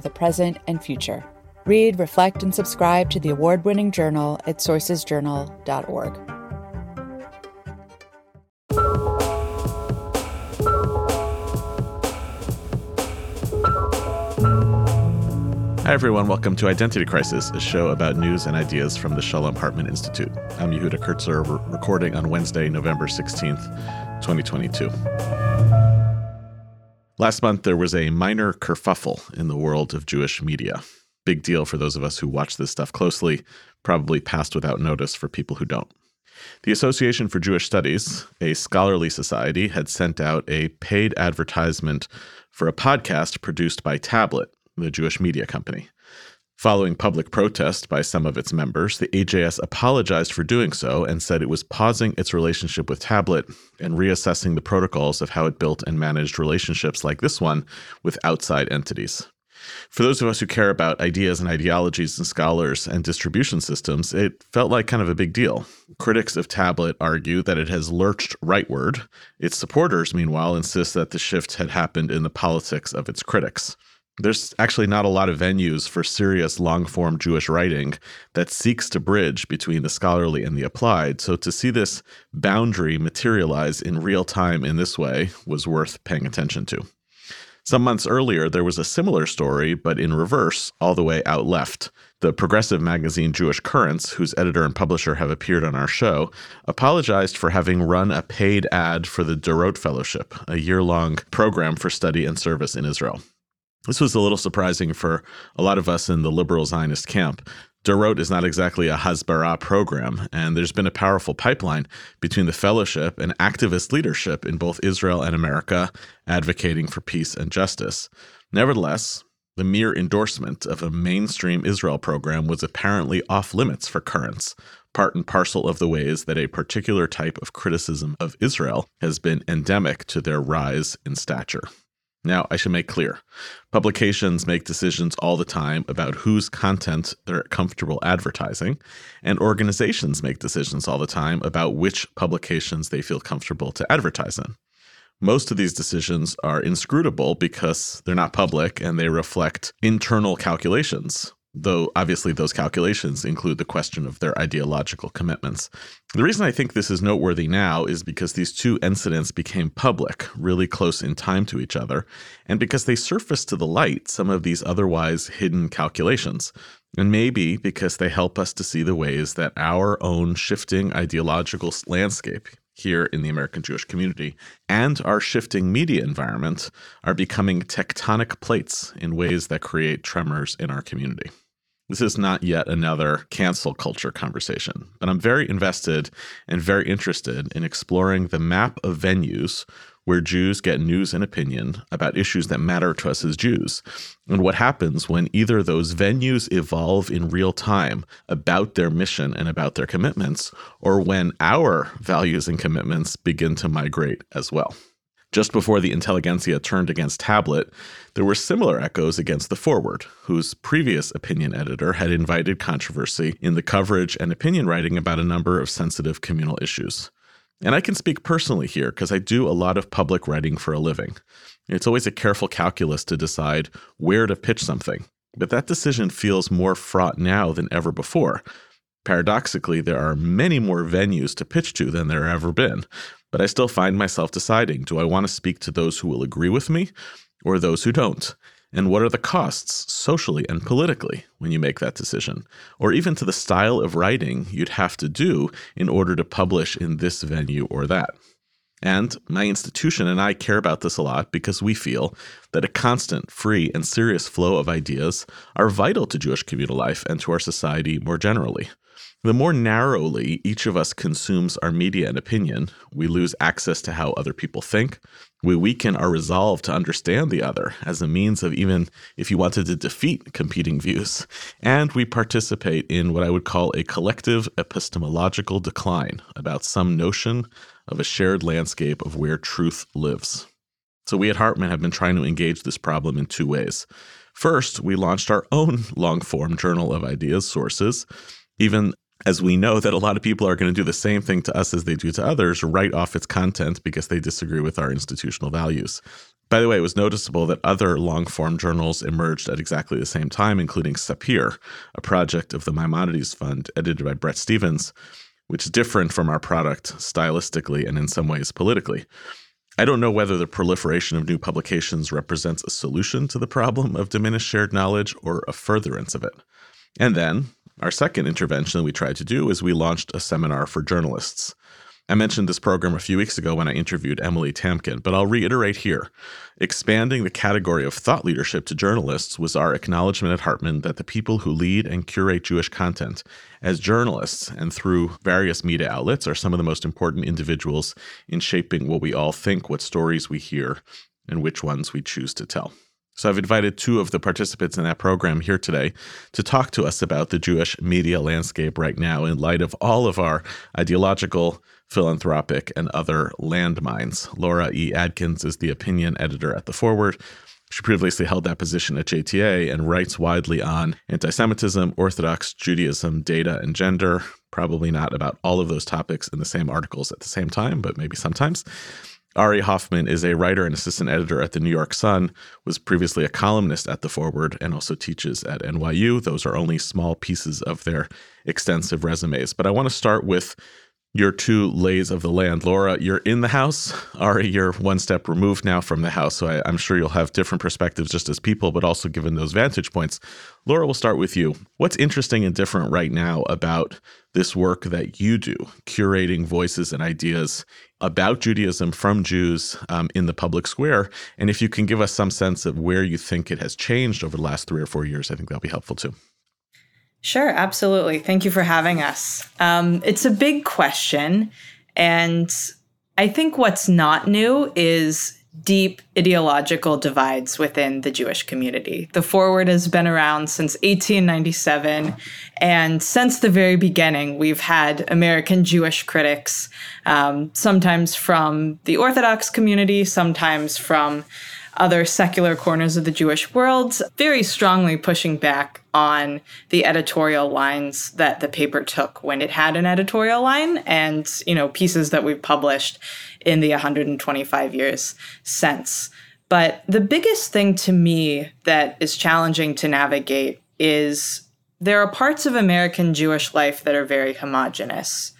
the present and future. Read, reflect, and subscribe to the award winning journal at sourcesjournal.org. Hi, everyone. Welcome to Identity Crisis, a show about news and ideas from the Shalom Hartman Institute. I'm Yehuda Kurtzer, re- recording on Wednesday, November 16th, 2022. Last month, there was a minor kerfuffle in the world of Jewish media. Big deal for those of us who watch this stuff closely, probably passed without notice for people who don't. The Association for Jewish Studies, a scholarly society, had sent out a paid advertisement for a podcast produced by Tablet, the Jewish media company. Following public protest by some of its members, the AJS apologized for doing so and said it was pausing its relationship with Tablet and reassessing the protocols of how it built and managed relationships like this one with outside entities. For those of us who care about ideas and ideologies and scholars and distribution systems, it felt like kind of a big deal. Critics of Tablet argue that it has lurched rightward. Its supporters, meanwhile, insist that the shift had happened in the politics of its critics. There's actually not a lot of venues for serious long form Jewish writing that seeks to bridge between the scholarly and the applied. So to see this boundary materialize in real time in this way was worth paying attention to. Some months earlier, there was a similar story, but in reverse, all the way out left. The progressive magazine Jewish Currents, whose editor and publisher have appeared on our show, apologized for having run a paid ad for the Dorot Fellowship, a year long program for study and service in Israel. This was a little surprising for a lot of us in the liberal Zionist camp. Dorot is not exactly a Hasbara program, and there's been a powerful pipeline between the fellowship and activist leadership in both Israel and America advocating for peace and justice. Nevertheless, the mere endorsement of a mainstream Israel program was apparently off limits for currents, part and parcel of the ways that a particular type of criticism of Israel has been endemic to their rise in stature. Now, I should make clear publications make decisions all the time about whose content they're comfortable advertising, and organizations make decisions all the time about which publications they feel comfortable to advertise in. Most of these decisions are inscrutable because they're not public and they reflect internal calculations though obviously those calculations include the question of their ideological commitments. The reason I think this is noteworthy now is because these two incidents became public, really close in time to each other, and because they surfaced to the light some of these otherwise hidden calculations. And maybe because they help us to see the ways that our own shifting ideological landscape here in the American Jewish community and our shifting media environment are becoming tectonic plates in ways that create tremors in our community. This is not yet another cancel culture conversation, but I'm very invested and very interested in exploring the map of venues where Jews get news and opinion about issues that matter to us as Jews, and what happens when either those venues evolve in real time about their mission and about their commitments, or when our values and commitments begin to migrate as well. Just before the intelligentsia turned against Tablet, there were similar echoes against The Forward, whose previous opinion editor had invited controversy in the coverage and opinion writing about a number of sensitive communal issues. And I can speak personally here because I do a lot of public writing for a living. It's always a careful calculus to decide where to pitch something, but that decision feels more fraught now than ever before. Paradoxically, there are many more venues to pitch to than there have ever been, but I still find myself deciding do I want to speak to those who will agree with me or those who don't? And what are the costs socially and politically when you make that decision? Or even to the style of writing you'd have to do in order to publish in this venue or that. And my institution and I care about this a lot because we feel that a constant, free, and serious flow of ideas are vital to Jewish communal life and to our society more generally. The more narrowly each of us consumes our media and opinion, we lose access to how other people think. We weaken our resolve to understand the other as a means of even if you wanted to defeat competing views. And we participate in what I would call a collective epistemological decline about some notion of a shared landscape of where truth lives. So, we at Hartman have been trying to engage this problem in two ways. First, we launched our own long form journal of ideas sources, even as we know that a lot of people are going to do the same thing to us as they do to others, write off its content because they disagree with our institutional values. By the way, it was noticeable that other long form journals emerged at exactly the same time, including Sapir, a project of the Maimonides Fund edited by Bret Stephens, which is different from our product stylistically and in some ways politically. I don't know whether the proliferation of new publications represents a solution to the problem of diminished shared knowledge or a furtherance of it. And then, our second intervention we tried to do is we launched a seminar for journalists. I mentioned this program a few weeks ago when I interviewed Emily Tamkin, but I'll reiterate here. Expanding the category of thought leadership to journalists was our acknowledgement at Hartman that the people who lead and curate Jewish content as journalists and through various media outlets are some of the most important individuals in shaping what we all think, what stories we hear, and which ones we choose to tell. So I've invited two of the participants in that program here today to talk to us about the Jewish media landscape right now in light of all of our ideological, philanthropic, and other landmines. Laura E. Adkins is the opinion editor at The Forward. She previously held that position at JTA and writes widely on anti Semitism, Orthodox Judaism, data, and gender. Probably not about all of those topics in the same articles at the same time, but maybe sometimes. Ari Hoffman is a writer and assistant editor at the New York Sun, was previously a columnist at The Forward, and also teaches at NYU. Those are only small pieces of their extensive resumes. But I want to start with your two lays of the land. Laura, you're in the house. Ari, you're one step removed now from the house. So I, am sure you'll have different perspectives just as people, but also given those vantage points. Laura, we'll start with you. What's interesting and different right now about this work that you do, curating voices and ideas about Judaism from Jews um, in the public square? And if you can give us some sense of where you think it has changed over the last three or four years, I think that'll be helpful too. Sure, absolutely. Thank you for having us. Um, it's a big question. And I think what's not new is deep ideological divides within the Jewish community. The Forward has been around since 1897. And since the very beginning, we've had American Jewish critics, um, sometimes from the Orthodox community, sometimes from other secular corners of the Jewish world, very strongly pushing back on the editorial lines that the paper took when it had an editorial line and, you know, pieces that we've published in the 125 years since. But the biggest thing to me that is challenging to navigate is there are parts of American Jewish life that are very homogenous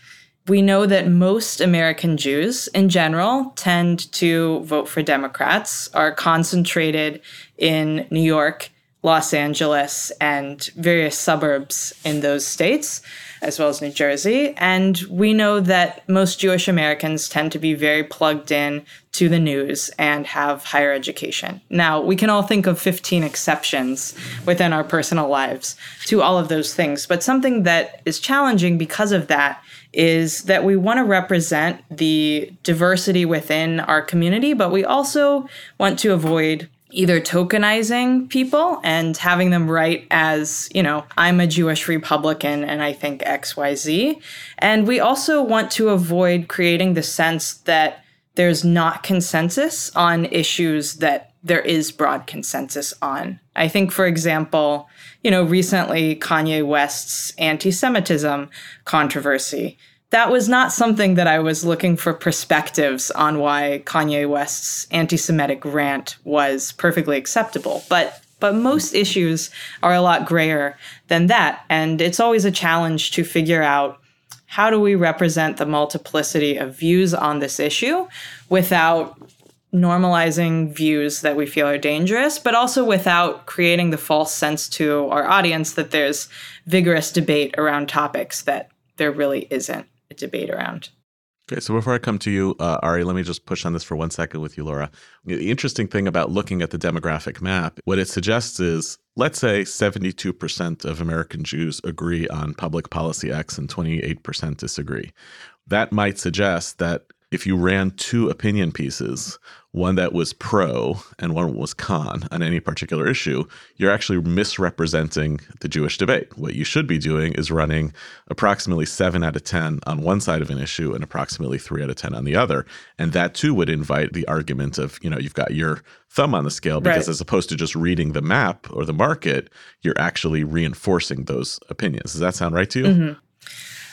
we know that most American Jews in general tend to vote for Democrats, are concentrated in New York, Los Angeles, and various suburbs in those states, as well as New Jersey. And we know that most Jewish Americans tend to be very plugged in to the news and have higher education. Now, we can all think of 15 exceptions within our personal lives to all of those things, but something that is challenging because of that is that we want to represent the diversity within our community, but we also want to avoid either tokenizing people and having them write as, you know, I'm a Jewish Republican and I think XYZ. And we also want to avoid creating the sense that there's not consensus on issues that there is broad consensus on. I think, for example, you know, recently Kanye West's anti Semitism controversy. That was not something that I was looking for perspectives on why Kanye West's anti Semitic rant was perfectly acceptable. But but most issues are a lot grayer than that. And it's always a challenge to figure out how do we represent the multiplicity of views on this issue without normalizing views that we feel are dangerous, but also without creating the false sense to our audience that there's vigorous debate around topics that there really isn't debate around. Okay, so before I come to you, uh, Ari, let me just push on this for one second with you, Laura. The interesting thing about looking at the demographic map, what it suggests is let's say 72% of American Jews agree on public policy X and 28% disagree. That might suggest that if you ran two opinion pieces, one that was pro and one was con on any particular issue, you're actually misrepresenting the Jewish debate. What you should be doing is running approximately seven out of 10 on one side of an issue and approximately three out of 10 on the other. And that too would invite the argument of, you know, you've got your thumb on the scale because right. as opposed to just reading the map or the market, you're actually reinforcing those opinions. Does that sound right to you? Mm-hmm.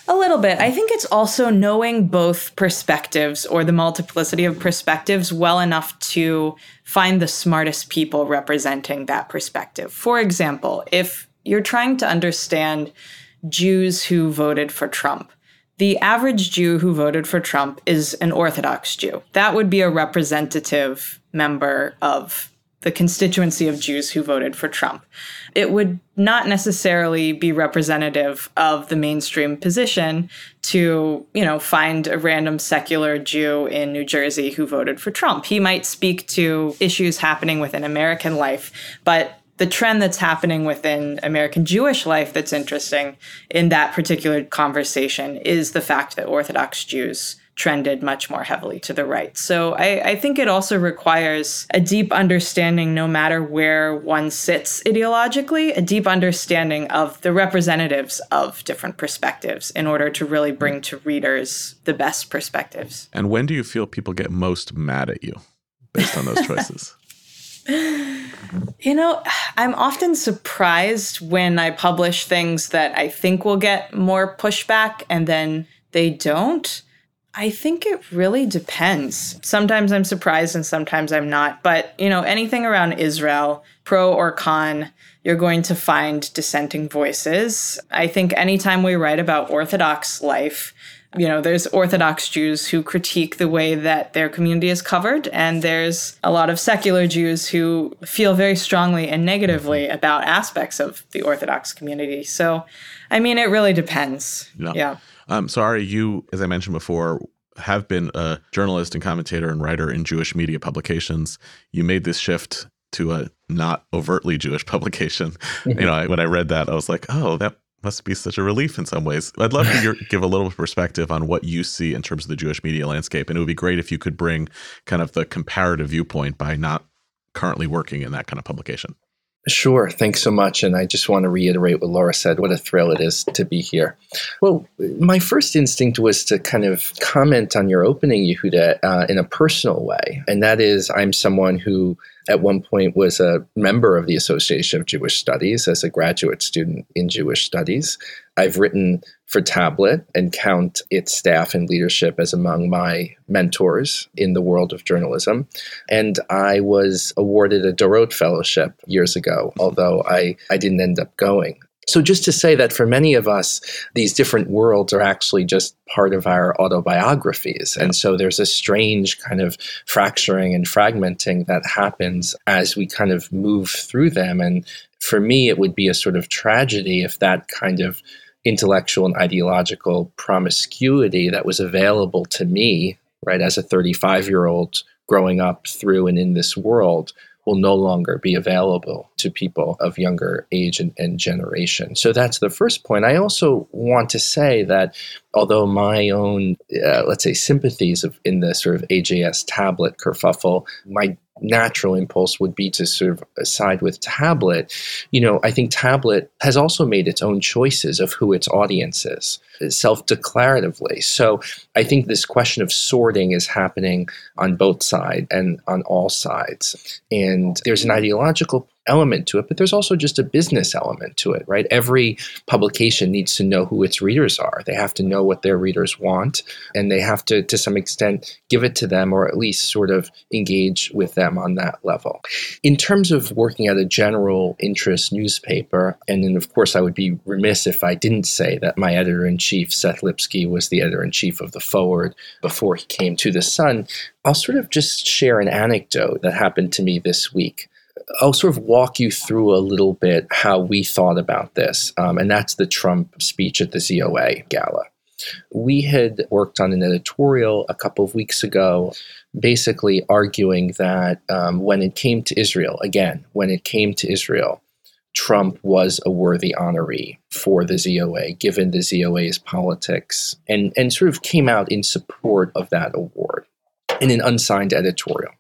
A little bit. I think it's also knowing both perspectives or the multiplicity of perspectives well enough to find the smartest people representing that perspective. For example, if you're trying to understand Jews who voted for Trump, the average Jew who voted for Trump is an Orthodox Jew. That would be a representative member of the constituency of Jews who voted for Trump. It would not necessarily be representative of the mainstream position to, you know, find a random secular Jew in New Jersey who voted for Trump. He might speak to issues happening within American life, but the trend that's happening within American Jewish life that's interesting in that particular conversation is the fact that Orthodox Jews trended much more heavily to the right. So I, I, think it also requires a deep understanding, no matter where one sits ideologically, a deep understanding of the representatives of different perspectives in order to really bring to readers the best perspectives. And when do you feel people get most mad at you based on those choices? You know, I'm often surprised when I publish things that I think will get more pushback and then they don't. I think it really depends. Sometimes I'm surprised and sometimes I'm not. But, you know, anything around Israel, pro or con, you're going to find dissenting voices. I think anytime we write about Orthodox life, you know, there's Orthodox Jews who critique the way that their community is covered, and there's a lot of secular Jews who feel very strongly and negatively about aspects of the Orthodox community. So, I mean, it really depends. Yeah. yeah. Um, sorry, you, as I mentioned before, have been a journalist and commentator and writer in Jewish media publications. You made this shift to a not overtly Jewish publication. Mm-hmm. You know, I, when I read that, I was like, oh, that must be such a relief in some ways. I'd love to give a little perspective on what you see in terms of the Jewish media landscape. And it would be great if you could bring kind of the comparative viewpoint by not currently working in that kind of publication. Sure. Thanks so much. And I just want to reiterate what Laura said. What a thrill it is to be here. Well, my first instinct was to kind of comment on your opening, Yehuda, uh, in a personal way. And that is, I'm someone who at one point was a member of the Association of Jewish Studies as a graduate student in Jewish Studies. I've written for Tablet and count its staff and leadership as among my mentors in the world of journalism. And I was awarded a Dorot Fellowship years ago, although I, I didn't end up going. So, just to say that for many of us, these different worlds are actually just part of our autobiographies. And so there's a strange kind of fracturing and fragmenting that happens as we kind of move through them. And for me, it would be a sort of tragedy if that kind of intellectual and ideological promiscuity that was available to me, right, as a 35 year old growing up through and in this world will no longer be available to people of younger age and, and, generation. So that's the first point. I also want to say that although my own, uh, let's say, sympathies of, in the sort of AJS tablet kerfuffle, my natural impulse would be to sort of side with tablet you know i think tablet has also made its own choices of who its audience is self-declaratively so i think this question of sorting is happening on both sides and on all sides and there's an ideological element to it, but there's also just a business element to it, right? Every publication needs to know who its readers are. They have to know what their readers want, and they have to, to some extent, give it to them or at least sort of engage with them on that level. In terms of working at a general interest newspaper, and then of course I would be remiss if I didn't say that my editor in chief, Seth Lipsky, was the editor in chief of The Forward before he came to The Sun. I'll sort of just share an anecdote that happened to me this week. I'll sort of walk you through a little bit how we thought about this, um, and that's the Trump speech at the ZOA gala. We had worked on an editorial a couple of weeks ago, basically arguing that um, when it came to Israel, again, when it came to Israel, Trump was a worthy honoree for the ZOA, given the ZOA's politics, and, and sort of came out in support of that award in an unsigned editorial.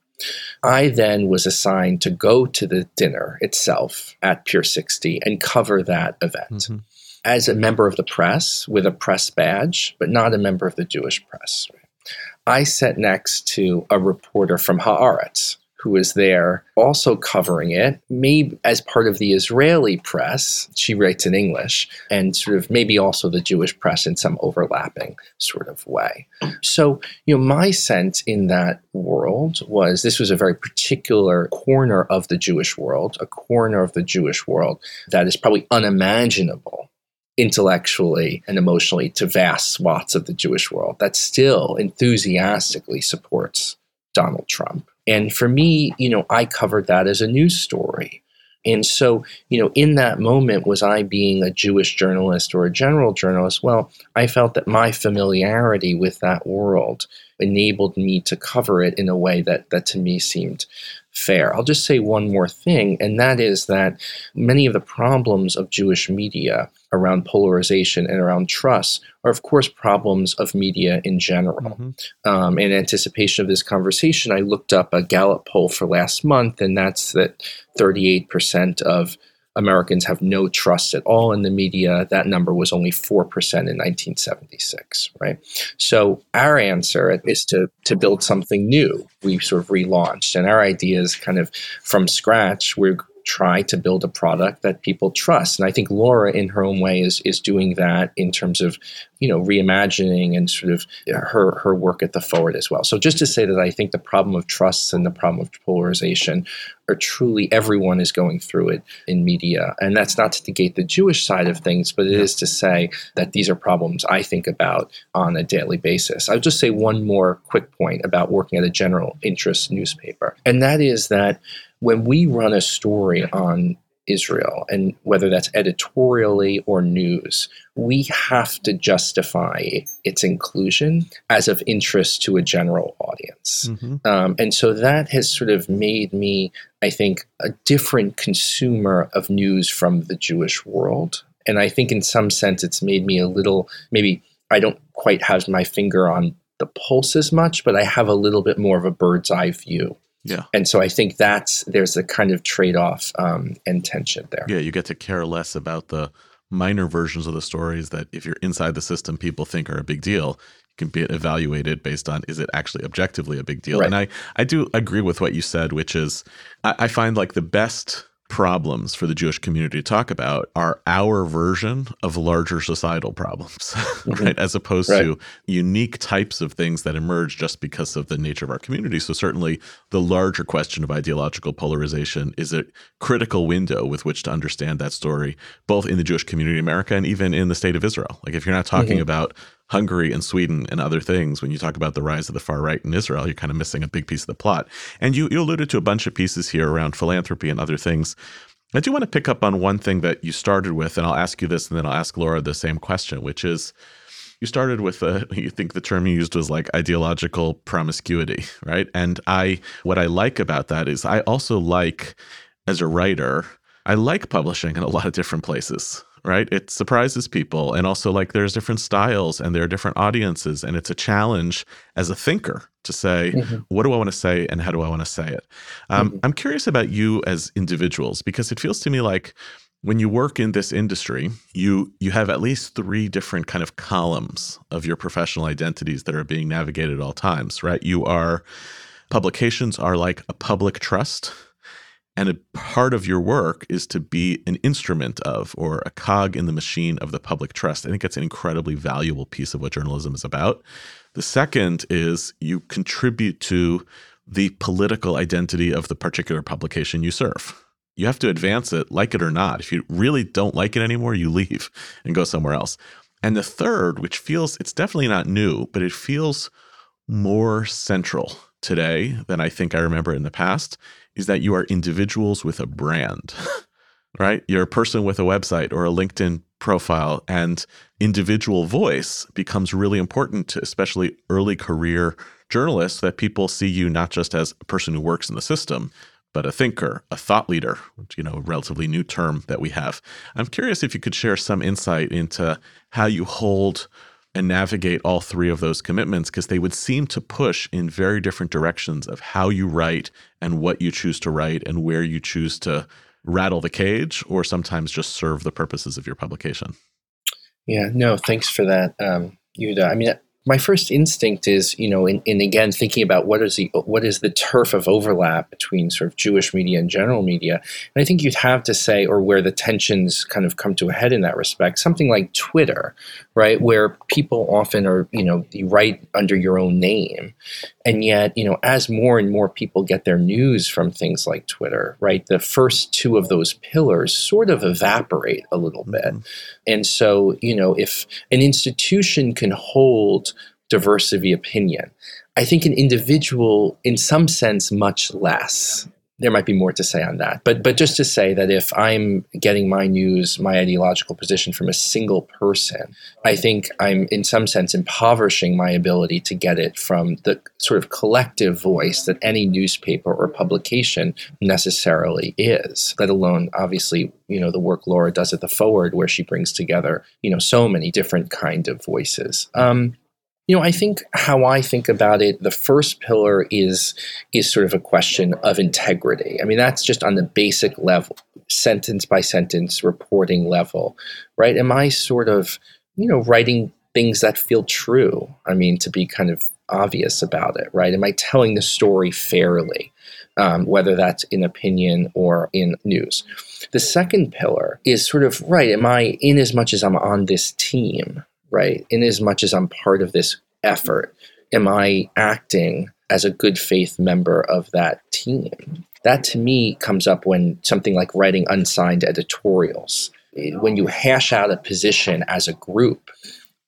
I then was assigned to go to the dinner itself at Pier 60 and cover that event mm-hmm. as a member of the press with a press badge, but not a member of the Jewish press. I sat next to a reporter from Haaretz, who was there also covering it, maybe as part of the Israeli press. She writes in English, and sort of maybe also the Jewish press in some overlapping sort of way. So, you know, my sense in that world was this was a very particular corner of the Jewish world, a corner of the Jewish world that is probably unimaginable intellectually and emotionally to vast swaths of the Jewish world that still enthusiastically supports Donald Trump. And for me, you know, I covered that as a news story. And so, you know, in that moment, was I being a Jewish journalist or a general journalist? Well, I felt that my familiarity with that world enabled me to cover it in a way that, that to me seemed fair. I'll just say one more thing, and that is that many of the problems of Jewish media around polarization and around trust are, of course, problems of media in general. Mm-hmm. Um, in anticipation of this conversation, I looked up a Gallup poll for last month, and that's that 38% of Americans have no trust at all in the media. That number was only 4% in 1976, right? So our answer is to, to build something new. We sort of relaunched, and our idea is kind of from scratch. We're try to build a product that people trust. And I think Laura, in her own way, is is doing that in terms of you know reimagining and sort of her her work at the Forward as well. So just to say that I think the problem of trust and the problem of polarization are truly everyone is going through it in media, and that's not to negate the Jewish side of things, but it is to say that these are problems I think about on a daily basis. I'll just say one more quick point about working at a general interest newspaper, and that is that when we run a story on Israel, and whether that's editorially or news, we have to justify its inclusion as of interest to a general audience. Mm-hmm. Um, and so that has sort of made me, I think, a different consumer of news from the Jewish world. And I think in some sense it's made me a little, maybe I don't quite have my finger on the pulse as much, but I have a little bit more of a bird's eye view yeah. And so I think that's there's a kind of trade off um, and tension there. Yeah, you get to care less about the minor versions of the stories that if you're inside the system, people think are a big deal. You can be evaluated based on is it actually objectively a big deal. Right. And I, I do agree with what you said, which is I, I find like the best problems for the Jewish community to talk about are our version of larger societal problems, mm-hmm. right? As opposed right. to unique types of things that emerge just because of the nature of our community. So, certainly, the larger question of ideological polarization is a critical window with which to understand that story, both in the Jewish community in America and even in the state of Israel. Like, if you're not talking mm-hmm. about Hungary and Sweden and other things, when you talk about the rise of the far right in Israel, you're kind of missing a big piece of the plot. And you, you alluded to a bunch of pieces here around philanthropy and other things. I do want to pick up on one thing that you started with, and I'll ask you this, and then I'll ask Laura the same question, which is you started with a, you think the term you used was like ideological promiscuity, right? And I, what I like about that is I also like, as a writer, I like publishing in a lot of different places right? It surprises people. And also, like, there's different styles and there are different audiences. And it's a challenge as a thinker to say, mm-hmm. what do I want to say and how do I want to say it? Um, mm-hmm. I'm curious about you as individuals because it feels to me like when you work in this industry, you you have at least three different kind of columns of your professional identities that are being navigated at all times, right? You are publications are like a public trust and a part of your work is to be an instrument of or a cog in the machine of the public trust. I think that's an incredibly valuable piece of what journalism is about. The second is you contribute to the political identity of the particular publication you serve. You have to advance it, like it or not. If you really don't like it anymore, you leave and go somewhere else. And the third, which feels, it's definitely not new, but it feels more central today than I think I remember in the past, is that you are individuals with a brand. right? You're a person with a website or a LinkedIn profile, and individual voice becomes really important to especially early career journalists that people see you not just as a person who works in the system, but a thinker, a thought leader, which, you know, a relatively new term that we have. I'm curious if you could share some insight into how you hold and navigate all three of those commitments because they would seem to push in very different directions of how you write and what you choose to write and where you choose to rattle the cage or sometimes just serve the purposes of your publication. Yeah, no, thanks for that, um, Yehuda. I mean, my first instinct is, you know, in, in again thinking about what is the what is the turf of overlap between sort of Jewish media and general media, and I think you'd have to say, or where the tensions kind of come to a head in that respect, something like Twitter, right, where people often are, you know, you write under your own name, and yet, you know, as more and more people get their news from things like Twitter, right, the first two of those pillars sort of evaporate a little bit, mm-hmm. and so, you know, if an institution can hold diversity opinion. I think an individual, in some sense, much less. There might be more to say on that, but but just to say that if I'm getting my news, my ideological position from a single person, I think I'm in some sense impoverishing my ability to get it from the sort of collective voice that any newspaper or publication necessarily is. Let alone, obviously, you know, the work Laura does at the Forward, where she brings together you know so many different kind of voices. Um, you know, I think how I think about it, the first pillar is is sort of a question of integrity. I mean, that's just on the basic level, sentence by sentence reporting level, right? Am I sort of, you know, writing things that feel true? I mean, to be kind of obvious about it, right? Am I telling the story fairly? Um, whether that's in opinion or in news. The second pillar is sort of right. Am I in as much as I'm on this team, right? In as much as I'm part of this effort, am I acting as a good faith member of that team? That to me comes up when something like writing unsigned editorials. When you hash out a position as a group,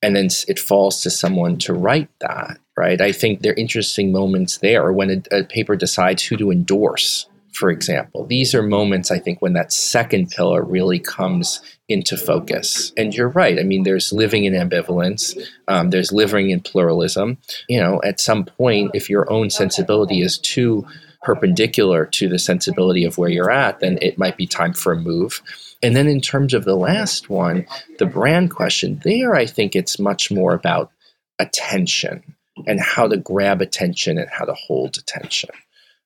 and then it falls to someone to write that, right? I think there are interesting moments there when a, a paper decides who to endorse for example. These are moments, I think, when that second pillar really comes into focus. And you're right. I mean, there's living in ambivalence, um, there's living in pluralism. You know, at some point, if your own sensibility is too perpendicular to the sensibility of where you're at, then it might be time for a move. And then in terms of the last one, the brand question, there I think it's much more about attention and how to grab attention and how to hold attention.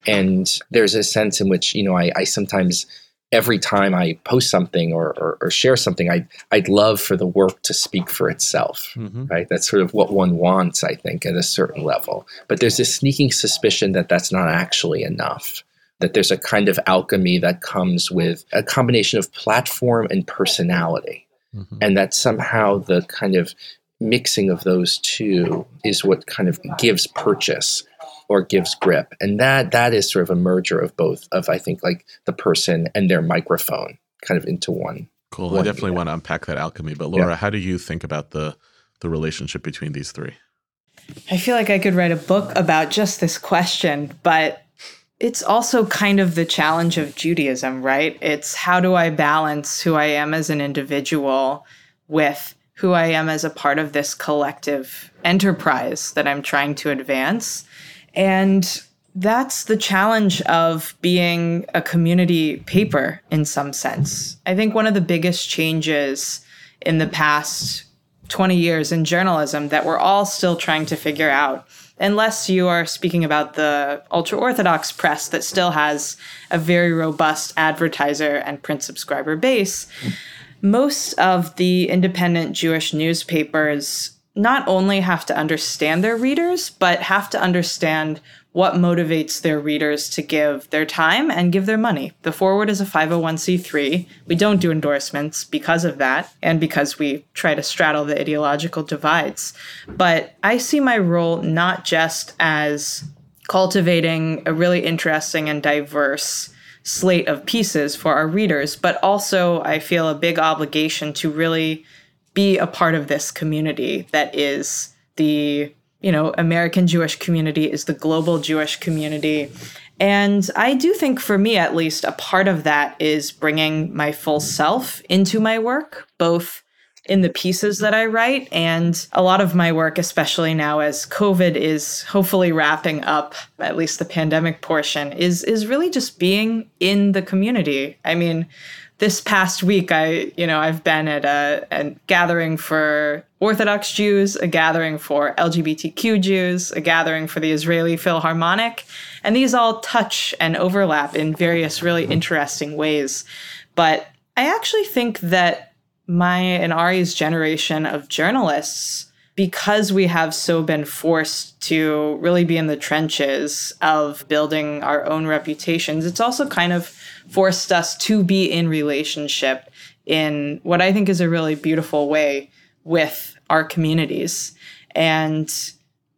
And there's a sense in which, you know, I, I sometimes every time I post something or, or, or, share something, I'd, I'd love for the work to speak for itself, mm-hmm. right? That's sort of what one wants, I think, at a certain level. But there's this sneaking suspicion that that's not actually enough, that there's a kind of alchemy that comes with a combination of platform and personality. Mm-hmm. And that somehow the kind of mixing of those two is what kind of gives purchase or gives grip. And that that is sort of a merger of both of I think like the person and their microphone kind of into one. Cool. One I definitely want to unpack that alchemy. But Laura, yeah. how do you think about the the relationship between these three? I feel like I could write a book about just this question, but it's also kind of the challenge of Judaism, right? It's how do I balance who I am as an individual with who I am as a part of this collective enterprise that I'm trying to advance. And that's the challenge of being a community paper in some sense. I think one of the biggest changes in the past 20 years in journalism that we're all still trying to figure out, unless you are speaking about the ultra orthodox press that still has a very robust advertiser and print subscriber base. Most of the independent Jewish newspapers not only have to understand their readers, but have to understand what motivates their readers to give their time and give their money. The Forward is a 501c3. We don't do endorsements because of that and because we try to straddle the ideological divides. But I see my role not just as cultivating a really interesting and diverse slate of pieces for our readers, but also I feel a big obligation to really be a part of this community that is the you know American Jewish community is the global Jewish community And I do think, for me at least, a part of that is bringing my full self into my work, both in the pieces that I write and a lot of my work, especially now as COVID is hopefully wrapping up, at least the pandemic portion, is is really just being in the community. I mean, this past week I, you know, I've been at a, a gathering for Orthodox Jews, a gathering for LGBTQ Jews, a gathering for the Israeli Philharmonic, and these all touch and overlap in various really interesting ways. But I actually think that my and Ari's generation of journalists, because we have so been forced to really be in the trenches of building our own reputations, it's also kind of forced us to be in relationship in what I think is a really beautiful way with our communities. And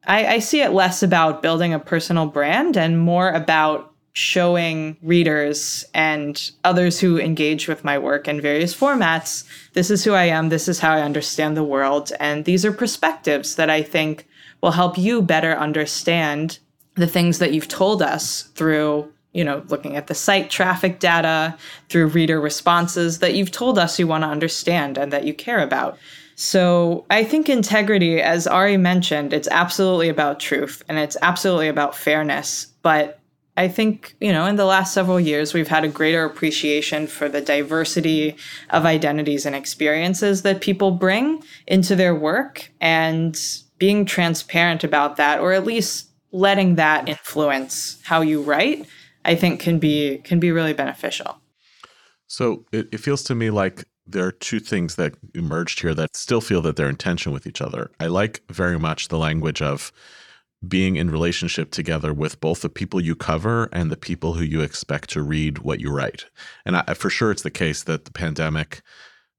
I, I see it less about building a personal brand and more about showing readers and others who engage with my work in various formats this is who I am, this is how I understand the world, and these are perspectives that I think will help you better understand the things that you've told us through you know looking at the site traffic data through reader responses that you've told us you want to understand and that you care about so I think integrity, as Ari mentioned, it's absolutely about truth and it's absolutely about fairness. But I think, you know, in the last several years, we've had a greater appreciation for the diversity of identities and experiences that people bring into their work and being transparent about that, or at least letting that influence how you write, I think can be can be really beneficial. So it, it feels to me like there are two things that emerged here that still feel that they're in tension with each other. I like very much the language of being in relationship together with both the people you cover and the people who you expect to read what you write. And I, for sure, it's the case that the pandemic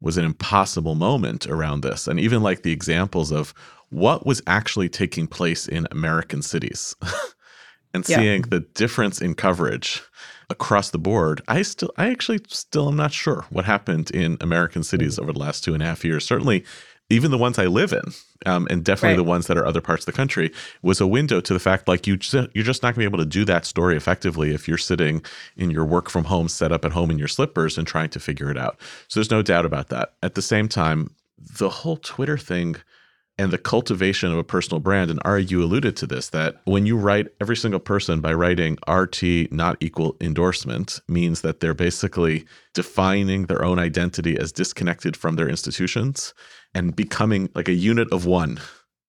was an impossible moment around this. And even like the examples of what was actually taking place in American cities and yeah. seeing the difference in coverage across the board, I still, I actually still am not sure what happened in American cities over the last two and a half years. Certainly, even the ones I live in, um, and definitely right. the ones that are other parts of the country, was a window to the fact like you just, you're just not going to be able to do that story effectively if you're sitting in your work from home set up at home in your slippers and trying to figure it out. So there's no doubt about that. At the same time, the whole Twitter thing and the cultivation of a personal brand. And Ari, you alluded to this that when you write every single person by writing RT not equal endorsement means that they're basically defining their own identity as disconnected from their institutions and becoming like a unit of one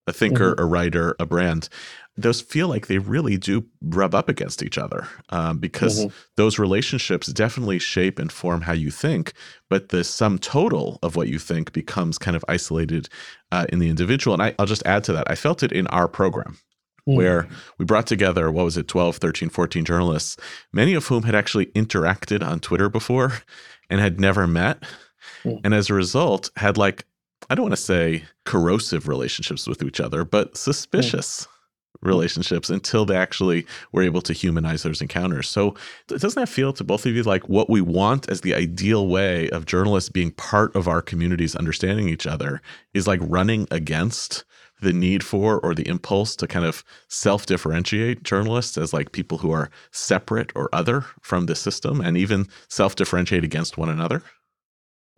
a thinker, mm-hmm. a writer, a brand. Those feel like they really do rub up against each other um, because mm-hmm. those relationships definitely shape and form how you think. But the sum total of what you think becomes kind of isolated uh, in the individual. And I, will just add to that. I felt it in our program. Mm. Where we brought together, what was it, 12, 13, 14 journalists, many of whom had actually interacted on Twitter before and had never met. Mm. And as a result, had like I don't want to say corrosive relationships with each other, but suspicious mm. Relationships until they actually were able to humanize those encounters. So, doesn't that feel to both of you like what we want as the ideal way of journalists being part of our communities understanding each other is like running against the need for or the impulse to kind of self differentiate journalists as like people who are separate or other from the system and even self differentiate against one another?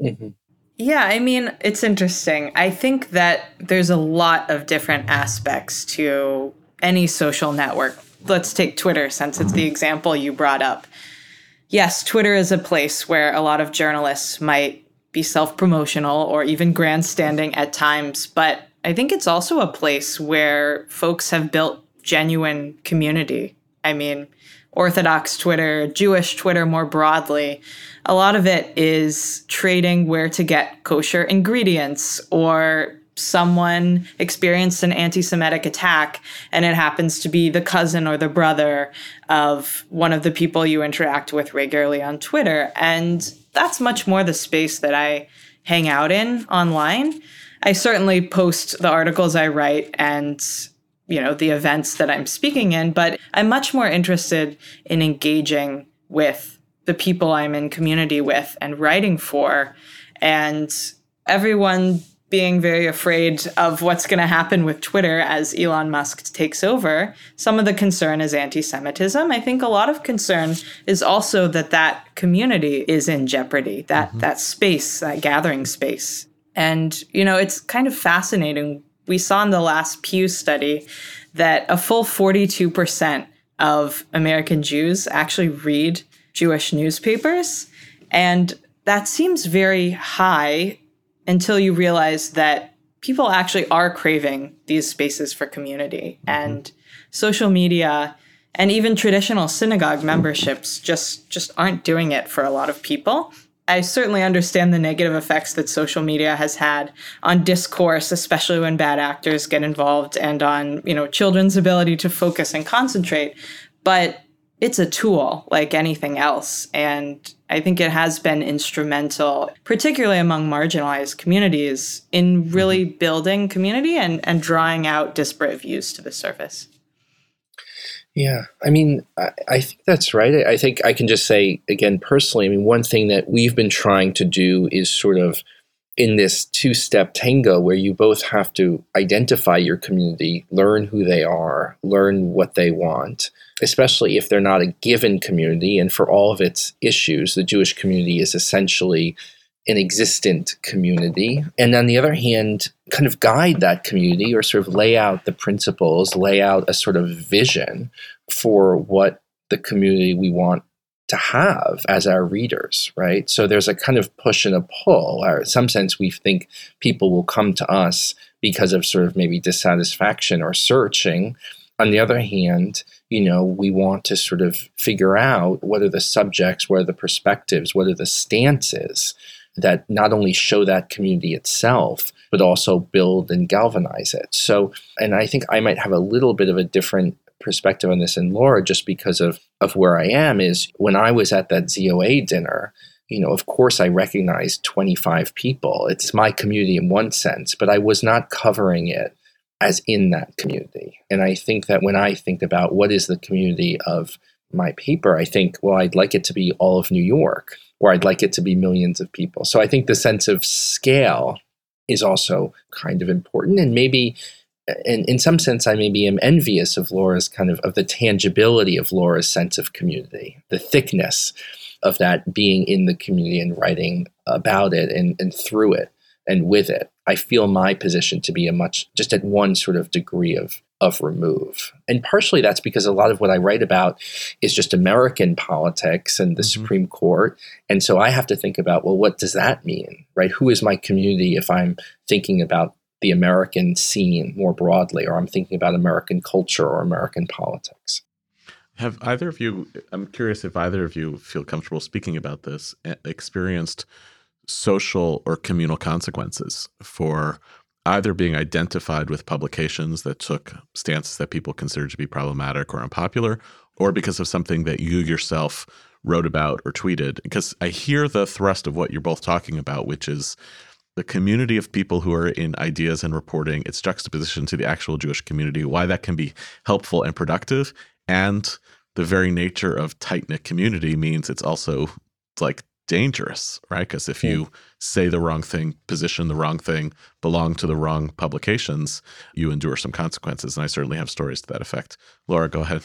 Mm-hmm. Yeah, I mean, it's interesting. I think that there's a lot of different aspects to any social network. Let's take Twitter since it's the mm-hmm. example you brought up. Yes, Twitter is a place where a lot of journalists might be self promotional or even grandstanding at times, but I think it's also a place where folks have built genuine community. I mean, Orthodox Twitter, Jewish Twitter more broadly, a lot of it is trading where to get kosher ingredients or someone experienced an anti Semitic attack and it happens to be the cousin or the brother of one of the people you interact with regularly on Twitter. And that's much more the space that I hang out in online. I certainly post the articles I write and you know the events that I'm speaking in, but I'm much more interested in engaging with the people I'm in community with and writing for. And everyone being very afraid of what's going to happen with Twitter as Elon Musk takes over. Some of the concern is anti Semitism. I think a lot of concern is also that that community is in jeopardy, that, mm-hmm. that space, that gathering space. And, you know, it's kind of fascinating. We saw in the last Pew study that a full 42% of American Jews actually read Jewish newspapers. And that seems very high until you realize that people actually are craving these spaces for community mm-hmm. and social media and even traditional synagogue memberships just just aren't doing it for a lot of people. I certainly understand the negative effects that social media has had on discourse, especially when bad actors get involved and on, you know, children's ability to focus and concentrate. But it's a tool like anything else. And I think it has been instrumental, particularly among marginalized communities, in really mm-hmm. building community and, and drawing out disparate views to the surface. Yeah, I mean, I, I think that's right. I think I can just say, again, personally, I mean, one thing that we've been trying to do is sort of in this two step tango where you both have to identify your community, learn who they are, learn what they want, especially if they're not a given community. And for all of its issues, the Jewish community is essentially an existent community. And on the other hand, kind of guide that community or sort of lay out the principles, lay out a sort of vision for what the community we want to have as our readers, right? So there's a kind of push and a pull. Or in some sense, we think people will come to us because of sort of maybe dissatisfaction or searching. On the other hand, you know, we want to sort of figure out what are the subjects, what are the perspectives, what are the stances that not only show that community itself, but also build and galvanize it. So, and I think I might have a little bit of a different perspective on this and Laura just because of of where I am is when I was at that ZOA dinner, you know, of course I recognized 25 people. It's my community in one sense, but I was not covering it as in that community. And I think that when I think about what is the community of my paper, I think, well, I'd like it to be all of New York, or I'd like it to be millions of people. So I think the sense of scale is also kind of important. And maybe and in some sense, I maybe am envious of Laura's kind of of the tangibility of Laura's sense of community, the thickness of that being in the community and writing about it and, and through it and with it. I feel my position to be a much just at one sort of degree of of remove. And partially that's because a lot of what I write about is just American politics and the mm-hmm. Supreme Court. And so I have to think about, well, what does that mean? Right? Who is my community if I'm thinking about the American scene more broadly, or I'm thinking about American culture or American politics. Have either of you, I'm curious if either of you feel comfortable speaking about this, eh, experienced social or communal consequences for either being identified with publications that took stances that people considered to be problematic or unpopular, or because of something that you yourself wrote about or tweeted. Because I hear the thrust of what you're both talking about, which is the community of people who are in ideas and reporting, its juxtaposition to the actual Jewish community, why that can be helpful and productive, and the very nature of tight knit community means it's also like dangerous, right? Because if you say the wrong thing, position the wrong thing, belong to the wrong publications, you endure some consequences. And I certainly have stories to that effect. Laura, go ahead.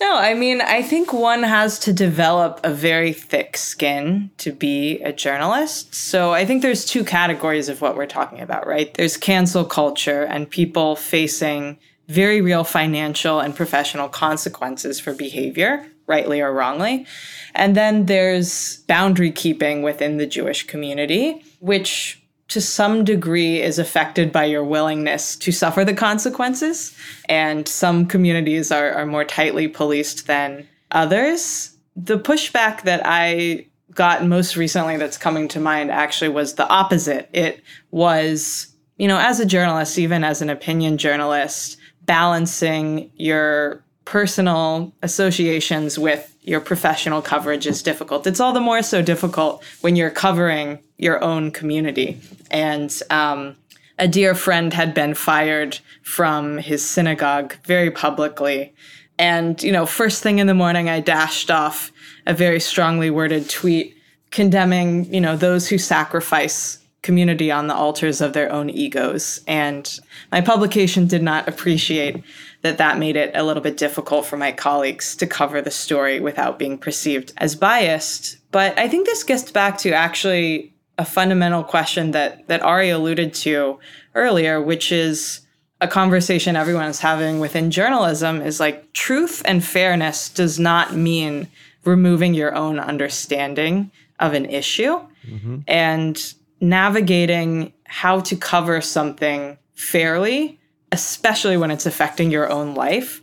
No, I mean, I think one has to develop a very thick skin to be a journalist. So I think there's two categories of what we're talking about, right? There's cancel culture and people facing very real financial and professional consequences for behavior, rightly or wrongly. And then there's boundary keeping within the Jewish community, which to some degree is affected by your willingness to suffer the consequences. And some communities are, are more tightly policed than others. The pushback that I got most recently that's coming to mind actually was the opposite. It was, you know, as a journalist, even as an opinion journalist, balancing your personal associations with your professional coverage is difficult. It's all the more so difficult when you're covering your own community. And um, a dear friend had been fired from his synagogue very publicly. And, you know, first thing in the morning, I dashed off a very strongly worded tweet condemning, you know, those who sacrifice community on the altars of their own egos. And my publication did not appreciate that that made it a little bit difficult for my colleagues to cover the story without being perceived as biased. But I think this gets back to actually a fundamental question that that Ari alluded to earlier, which is a conversation everyone's having within journalism is like truth and fairness does not mean removing your own understanding of an issue mm-hmm. and navigating how to cover something fairly, especially when it's affecting your own life,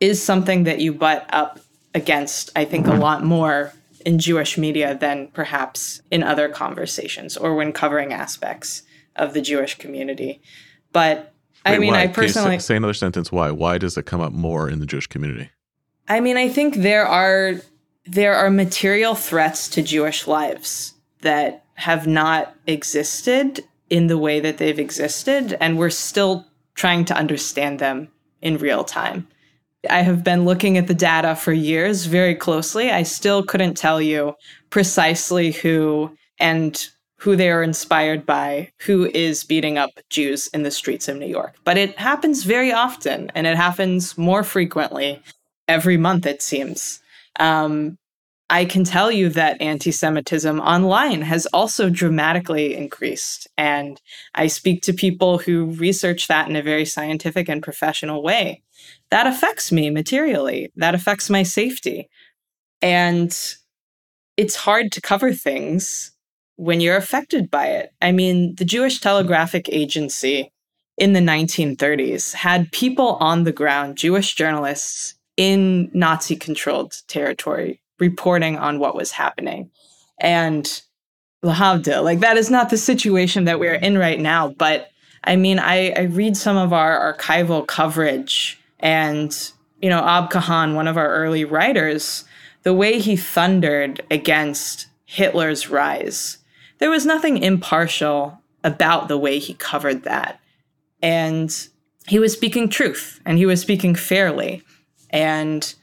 is something that you butt up against, I think, a lot more in Jewish media than perhaps in other conversations or when covering aspects of the Jewish community. But Wait, I mean, why? I personally say, say another sentence. Why? Why does it come up more in the Jewish community? I mean, I think there are there are material threats to Jewish lives that have not existed in the way that they've existed, and we're still trying to understand them in real time. I have been looking at the data for years very closely. I still couldn't tell you precisely who and who they are inspired by, who is beating up Jews in the streets of New York. But it happens very often, and it happens more frequently every month, it seems. Um, I can tell you that anti Semitism online has also dramatically increased. And I speak to people who research that in a very scientific and professional way. That affects me materially, that affects my safety. And it's hard to cover things when you're affected by it. I mean, the Jewish Telegraphic Agency in the 1930s had people on the ground, Jewish journalists in Nazi controlled territory reporting on what was happening. And lahavdil, like that is not the situation that we're in right now. But I mean, I, I read some of our archival coverage and, you know, Ab Cahan, one of our early writers, the way he thundered against Hitler's rise, there was nothing impartial about the way he covered that. And he was speaking truth and he was speaking fairly. And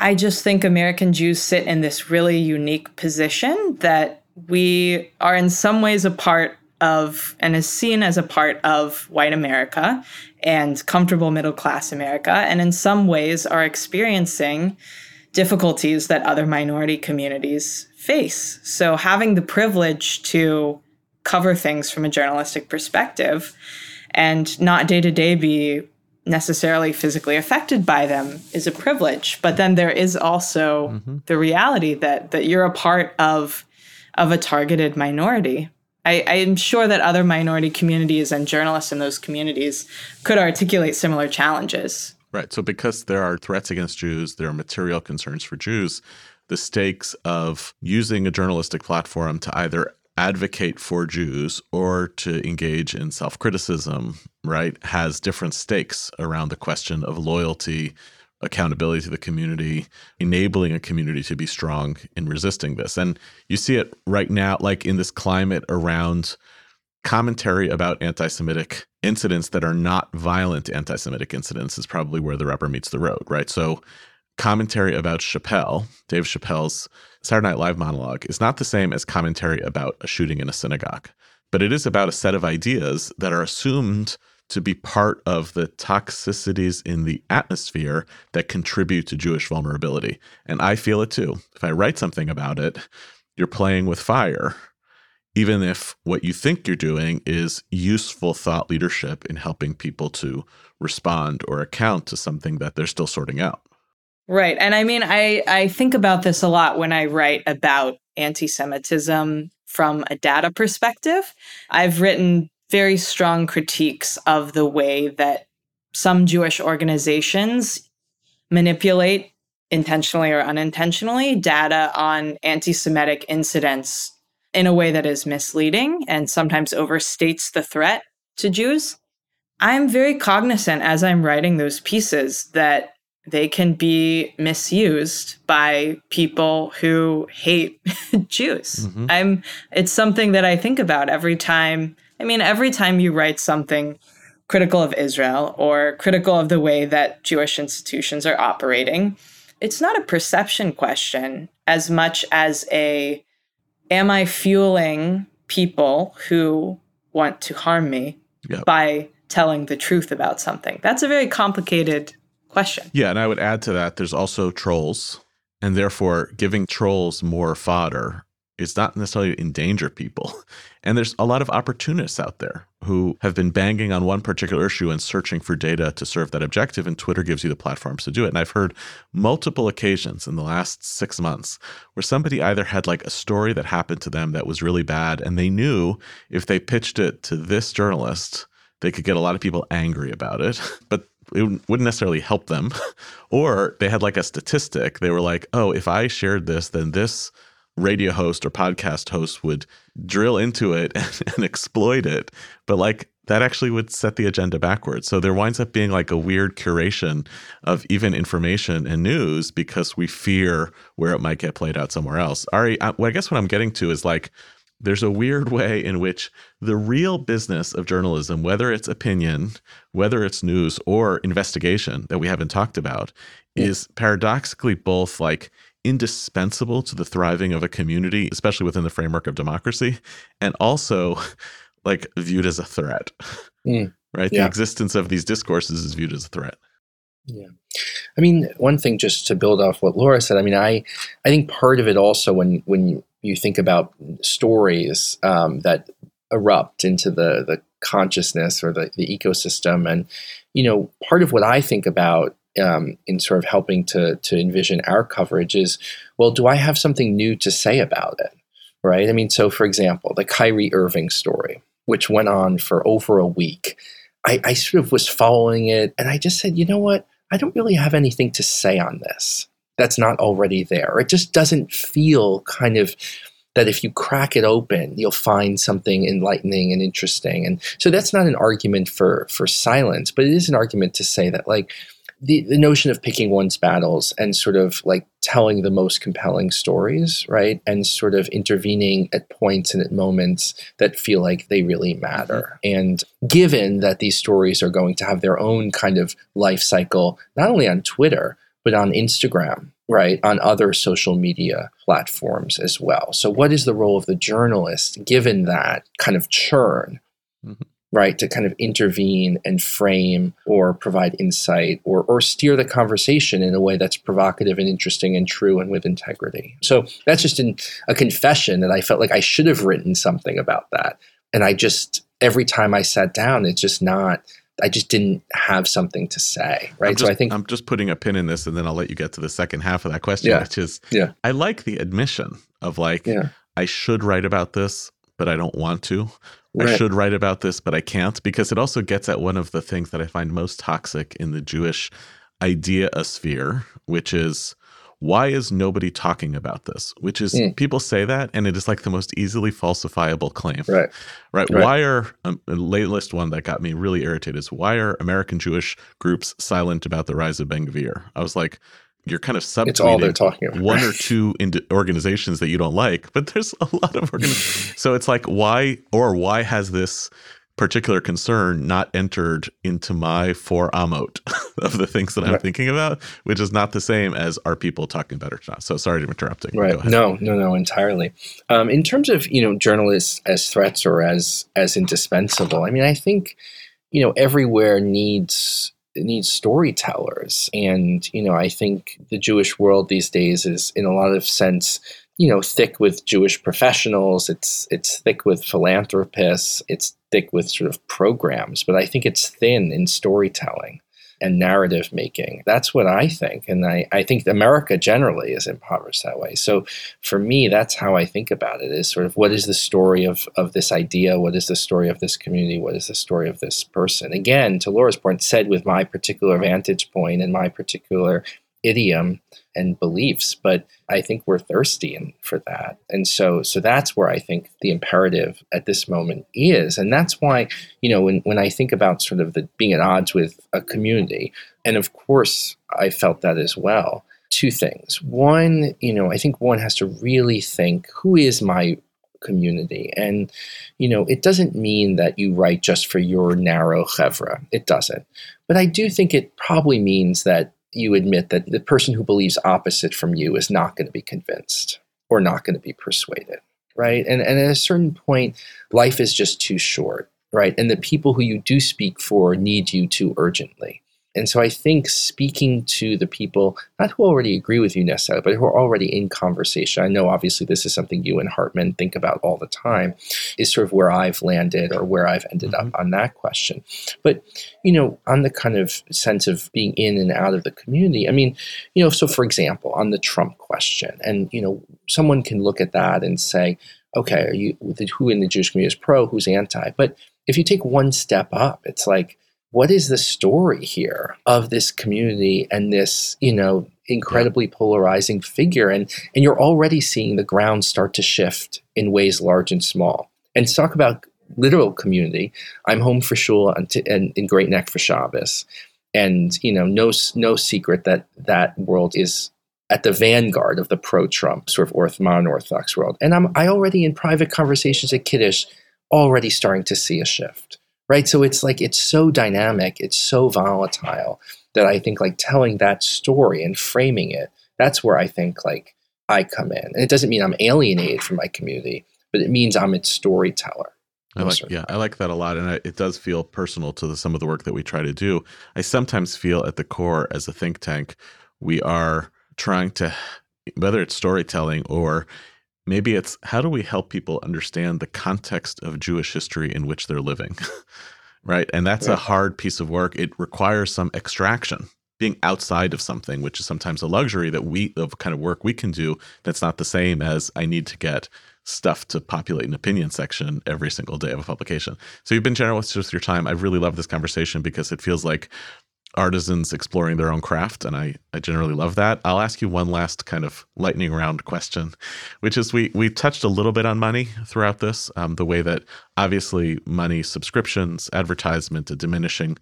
I just think American Jews sit in this really unique position that we are in some ways a part of and is seen as a part of white America and comfortable middle class America, and in some ways are experiencing difficulties that other minority communities face. So, having the privilege to cover things from a journalistic perspective and not day to day be necessarily physically affected by them is a privilege but then there is also mm-hmm. the reality that that you're a part of of a targeted minority. I, I am sure that other minority communities and journalists in those communities could articulate similar challenges. Right. So because there are threats against jews there are material concerns for jews the stakes of using a journalistic platform to either advocate for Jews or to engage in self criticism, right, has different stakes around the question of loyalty, accountability to the community, enabling a community to be strong in resisting this. And you see it right now, like in this climate around commentary about anti Semitic incidents that are not violent anti Semitic incidents, is probably where the rubber meets the road, right? So commentary about Chappelle, Dave Chappelle's Saturday Night Live monologue, is not the same as commentary about a shooting in a synagogue, but it is about a set of ideas that are assumed to be part of the toxicities in the atmosphere that contribute to Jewish vulnerability. And I feel it too. If I write something about it, you're playing with fire, even if what you think you're doing is useful thought leadership in helping people to respond or account to something that they're still sorting out. Right. And I mean, I, I think about this a lot when I write about anti Semitism from a data perspective. I've written very strong critiques of the way that some Jewish organizations manipulate intentionally or unintentionally data on anti Semitic incidents in a way that is misleading and sometimes overstates the threat to Jews. I'm very cognizant as I'm writing those pieces that they can be misused by people who hate Jews. Mm-hmm. I'm it's something that I think about every time. I mean, every time you write something critical of Israel or critical of the way that Jewish institutions are operating, it's not a perception question as much as a am I fueling people who want to harm me Yep. by telling the truth about something? That's a very complicated question. Yeah, and I would add to that there's also trolls, and therefore giving trolls more fodder is not necessarily endanger people. And there's a lot of opportunists out there who have been banging on one particular issue and searching for data to serve that objective, and Twitter gives you the platforms to do it. And I've heard multiple occasions in the last six months where somebody either had like a story that happened to them that was really bad, and they knew if they pitched it to this journalist, they could get a lot of people angry about it, but it wouldn't necessarily help them. or they had like a statistic. They were like, oh, if I shared this, then this radio host or podcast host would drill into it and, and exploit it. But like that actually would set the agenda backwards. So there winds up being like a weird curation of even information and news because we fear where it might get played out somewhere else. Ari, I, guess what I'm getting to is like, there's a weird way in which the real business of journalism, whether it's opinion, whether it's news or investigation that we haven't talked about, is paradoxically both like indispensable to the thriving of a community, especially within the framework of democracy, and also like viewed as a threat. Mm. Right? Yeah. The existence of these discourses is viewed as a threat. Yeah. I mean, one thing just to build off what Laura said, I mean, I, I think part of it also when, when you think about stories um, that erupt into the, the consciousness or the, the ecosystem. And, you know, part of what I think about um, in sort of helping to, to envision our coverage is, well, do I have something new to say about it? Right. I mean, so for example, the Kyrie Irving story, which went on for over a week, I, I sort of was following it and I just said, you know what? I don't really have anything to say on this that's not already there. It just doesn't feel kind of that if you crack it open, you'll find something enlightening and interesting. And so that's not an argument for for silence, but it is an argument to say that like the, the notion of picking one's battles and sort of like telling the most compelling stories, right? And sort of intervening at points and at moments that feel like they really matter. Mm-hmm. And given that these stories are going to have their own kind of life cycle, not only on Twitter, but on Instagram, right? On other social media platforms as well. So, what is the role of the journalist given that kind of churn? Mhm. Right, to kind of intervene and frame or provide insight or, or steer the conversation in a way that's provocative and interesting and true and with integrity. So that's just in a confession that I felt like I should have written something about that. And I just, every time I sat down, it's just not, I just didn't have something to say. Right. Just, so I think, I'm just putting a pin in this and then I'll let you get to the second half of that question, Yeah. which is Yeah. I like the admission of like, yeah. I should write about this, but I don't want to. I should write about this, but I can't because it also gets at one of the things that I find most toxic in the Jewish idea sphere, which is why is nobody talking about this? Which is Mm. people say that, and it is like the most easily falsifiable claim. Right. Right. Right. Why are um, a latest one that got me really irritated is why are American Jewish groups silent about the rise of Ben Gvir? I was like, you're kind of subtweeting It's all they're talking about. one or two organizations that you don't like, but there's a lot of organizations. so it's like, why or why has this particular concern not entered into my four amot of the things that I'm Right. thinking about, which is not the same as are people talking about or not. So sorry to interrupting. Go Right. ahead. No, no, no, entirely. Um, in terms of you know journalists as threats or as as indispensable, I mean, I think you know everywhere needs needs storytellers, and you know, I think the Jewish world these days is in a lot of sense you know thick with Jewish professionals. It's it's thick with philanthropists. It's thick with sort of programs, but I think it's thin in storytelling and narrative making. That's what I think. And I, I think America generally is impoverished that way. So for me, that's how I think about it is sort of what is the story of, of this idea? What is the story of this community? What is the story of this person? Again, to Laura's point, said with my particular vantage point and my particular idiom and beliefs but i think we're thirsty for that. And so so that's where i think the imperative at this moment is. And that's why you know when, when i think about sort of the being at odds with a community and of course i felt that as well. Two things. One you know i think one has to really think who is my community? And you know it doesn't mean that you write just for your narrow chevra it doesn't. But i do think it probably means that you admit that the person who believes opposite from you is not going to be convinced or not going to be persuaded right? And, and at a certain point, life is just too short, right? And the people who you do speak for need you too urgently. And so I think speaking to the people, not who already agree with you necessarily, but who are already in conversation, I know obviously this is something you and Hartman think about all the time, is sort of where I've landed or where I've ended up mm-hmm. on that question. But, you know, on the kind of sense of being in and out of the community, I mean, you know, so for example, on the Trump question, and, you know, someone can look at that and say, okay, are you, who in the Jewish community is pro, who's anti? But if you take one step up, it's like, what is the story here of this community and this, you know, incredibly polarizing figure? And and you're already seeing the ground start to shift in ways large and small. And to talk about literal community, I'm home for shul and, and in Great Neck for Shabbos. And you know, no no secret that that world is at the vanguard of the pro-Trump sort of orth, modern Orthodox world. And I'm I already in private conversations at Kiddush already starting to see a shift right? So it's like it's so dynamic, it's so volatile that I think like telling that story and framing it, that's where I think like I come in. And it doesn't mean I'm alienated from my community, but it means I'm its storyteller. I like, yeah, I like that a lot, and I, it does feel personal to the, some of the work that we try to do. I sometimes feel at the core, as a think tank, we are trying to, whether it's storytelling or maybe it's how do we help people understand the context of Jewish history in which they're living? right? And that's a hard piece of work. It requires some extraction, being outside of something, which is sometimes a luxury that we of kind of work we can do that's not the same as I need to get stuff to populate an opinion section every single day of a publication. So you've been generous with your time. I really love this conversation because it feels like artisans exploring their own craft and I, I generally love that. I'll ask you one last kind of lightning round question which is we we touched a little bit on money throughout this um, the way that obviously money subscriptions advertisement a diminishing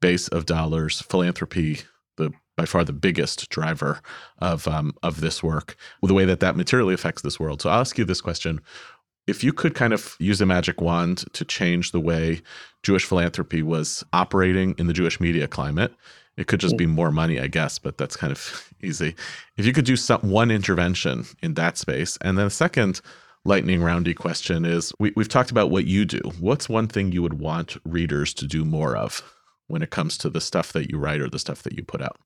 base of dollars philanthropy the by far the biggest driver of um, of this work the way that that materially affects this world. So i'll ask you this question. If you could kind of use a magic wand to change the way Jewish philanthropy was operating in the Jewish media climate, it could just be more money, I guess, but that's kind of easy. If you could do some one intervention in that space, and then a second lightning roundy question is we, we've talked about what you do. What's one thing you would want readers to do more of when it comes to the stuff that you write or the stuff that you put out?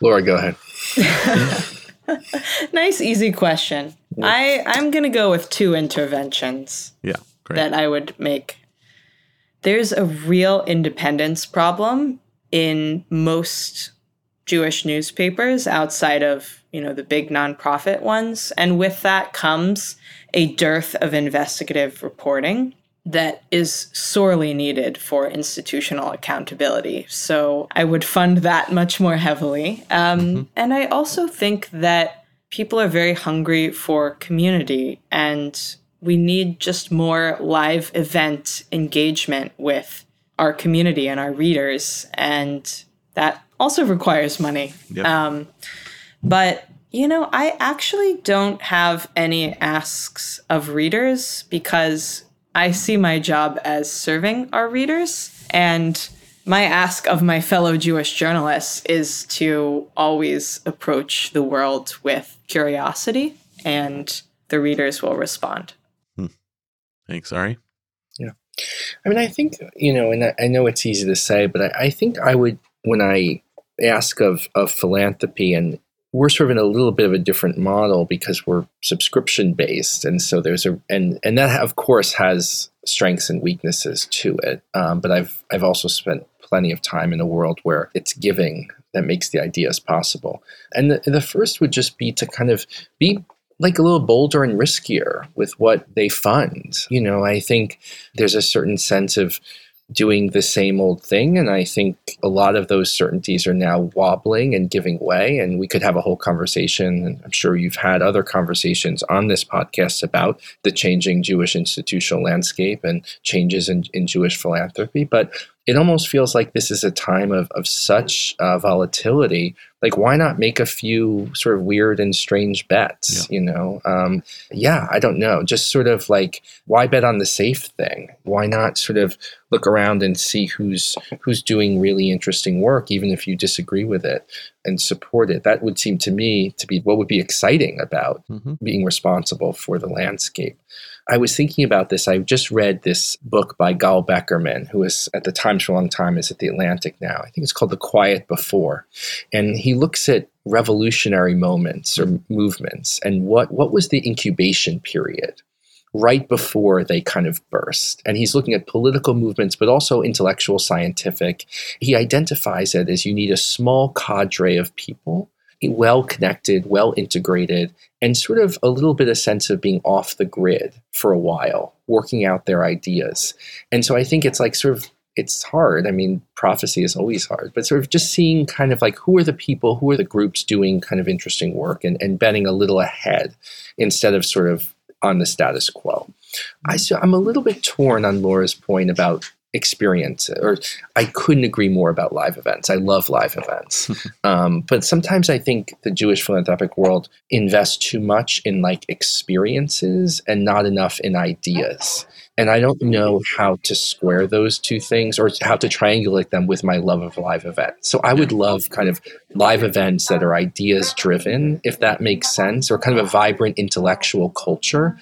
Laura, go ahead. nice, easy question. I I'm gonna go with two interventions. Yeah, great. That I would make. There's a real independence problem in most Jewish newspapers outside of you know the big nonprofit ones, and with that comes a dearth of investigative reporting that is sorely needed for institutional accountability. So I would fund that much more heavily. Um, mm-hmm. And I also think that people are very hungry for community and we need just more live event engagement with our community and our readers and that also requires money yep. um, but you know i actually don't have any asks of readers because i see my job as serving our readers and my ask of my fellow Jewish journalists is to always approach the world with curiosity, and the readers will respond. Thanks, Ari. Yeah. I mean, I think, you know, and I, I know it's easy to say, but I, I think I would, when I ask of, of philanthropy and we're sort of in a little bit of a different model because we're subscription based and so there's a and and that of course has strengths and weaknesses to it um, but i've i've also spent plenty of time in a world where it's giving that makes the ideas possible. And the, the first would just be to kind of be like a little bolder and riskier with what they fund. You know, I think there's a certain sense of doing the same old thing. And I think a lot of those certainties are now wobbling and giving way. And we could have a whole conversation, and I'm sure you've had other conversations on this podcast about the changing Jewish institutional landscape and changes in, in Jewish philanthropy. But it almost feels like this is a time of, of such uh, volatility like why not make a few sort of weird and strange bets yeah. you know? Um, yeah i don't know. Just sort of like why bet on the safe thing? Why not sort of look around and see who's who's doing really interesting work even if you disagree with it and support it? That would seem to me to be what would be exciting about mm-hmm. being responsible for the landscape I was thinking about this. I just read this book by Gal Beckerman, who was at the Times for a long time, is at the Atlantic now. I think it's called The Quiet Before. And he looks at revolutionary moments or movements and what, what was the incubation period right before they kind of burst. And he's looking at political movements, but also intellectual, scientific. He identifies it as you need a small cadre of people well connected, well integrated, and sort of a little bit of sense of being off the grid for a while, working out their ideas. And so I think it's like sort of it's hard. I mean, prophecy is always hard, but sort of just seeing kind of like who are the people, who are the groups doing kind of interesting work and, and betting a little ahead instead of sort of on the status quo. I, so I'm a little bit torn on Laura's point about experience or i couldn't agree more about live events. I love live events. Um, but sometimes i think the jewish philanthropic world invests too much in like experiences and not enough in ideas and I don't know how to square those two things or how to triangulate them with my love of live events. So I would love kind of live events that are ideas driven, if that makes sense, or kind of a vibrant intellectual culture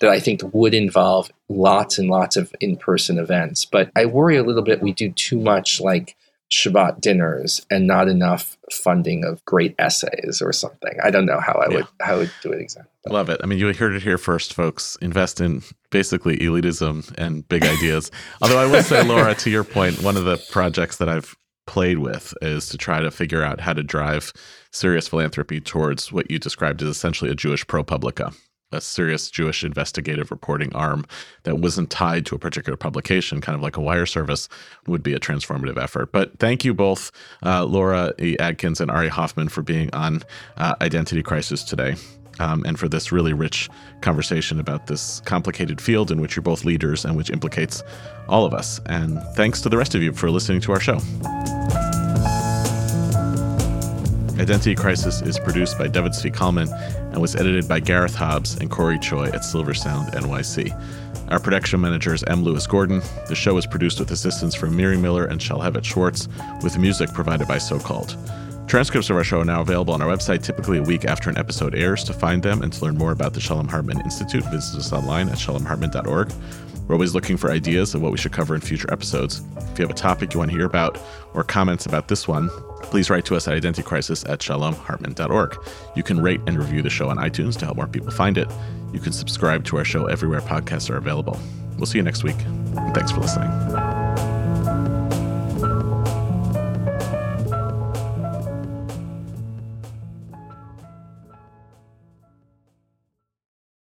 that I think would involve lots and lots of in person events. But I worry a little bit we do too much like Shabbat dinners and not enough funding of great essays or something. I don't know how I yeah. would how I would do it exactly. Love it. I mean, you heard it here first, folks. Invest in basically elitism and big ideas. Although I will say, Laura, to your point, one of the projects that I've played with is to try to figure out how to drive serious philanthropy towards what you described as essentially a Jewish ProPublica a serious Jewish investigative reporting arm that wasn't tied to a particular publication, kind of like a wire service, would be a transformative effort. But thank you both, uh, Laura e. Adkins and Ari Hoffman, for being on uh, Identity Crisis today. Um, and for this really rich conversation about this complicated field in which you're both leaders and which implicates all of us. And thanks to the rest of you for listening to our show. Identity Crisis is produced by David Zvi Kalman and was edited by Gareth Hobbs and Corey Choi at Silver Sound NYC. Our production manager is M. Lewis Gordon. The show is produced with assistance from Miri Miller and Shalhevet Schwartz, with music provided by So Called. Transcripts of our show are now available on our website, typically a week after an episode airs. To find them and to learn more about the Shalom Hartman Institute, visit us online at shalomhartman.org. We're always looking for ideas of what we should cover in future episodes. If you have a topic you want to hear about or comments about this one, please write to us at identitycrisis at shalomhartman.org. You can rate and review the show on iTunes to help more people find it. You can subscribe to our show everywhere podcasts are available. We'll see you next week. Thanks for listening.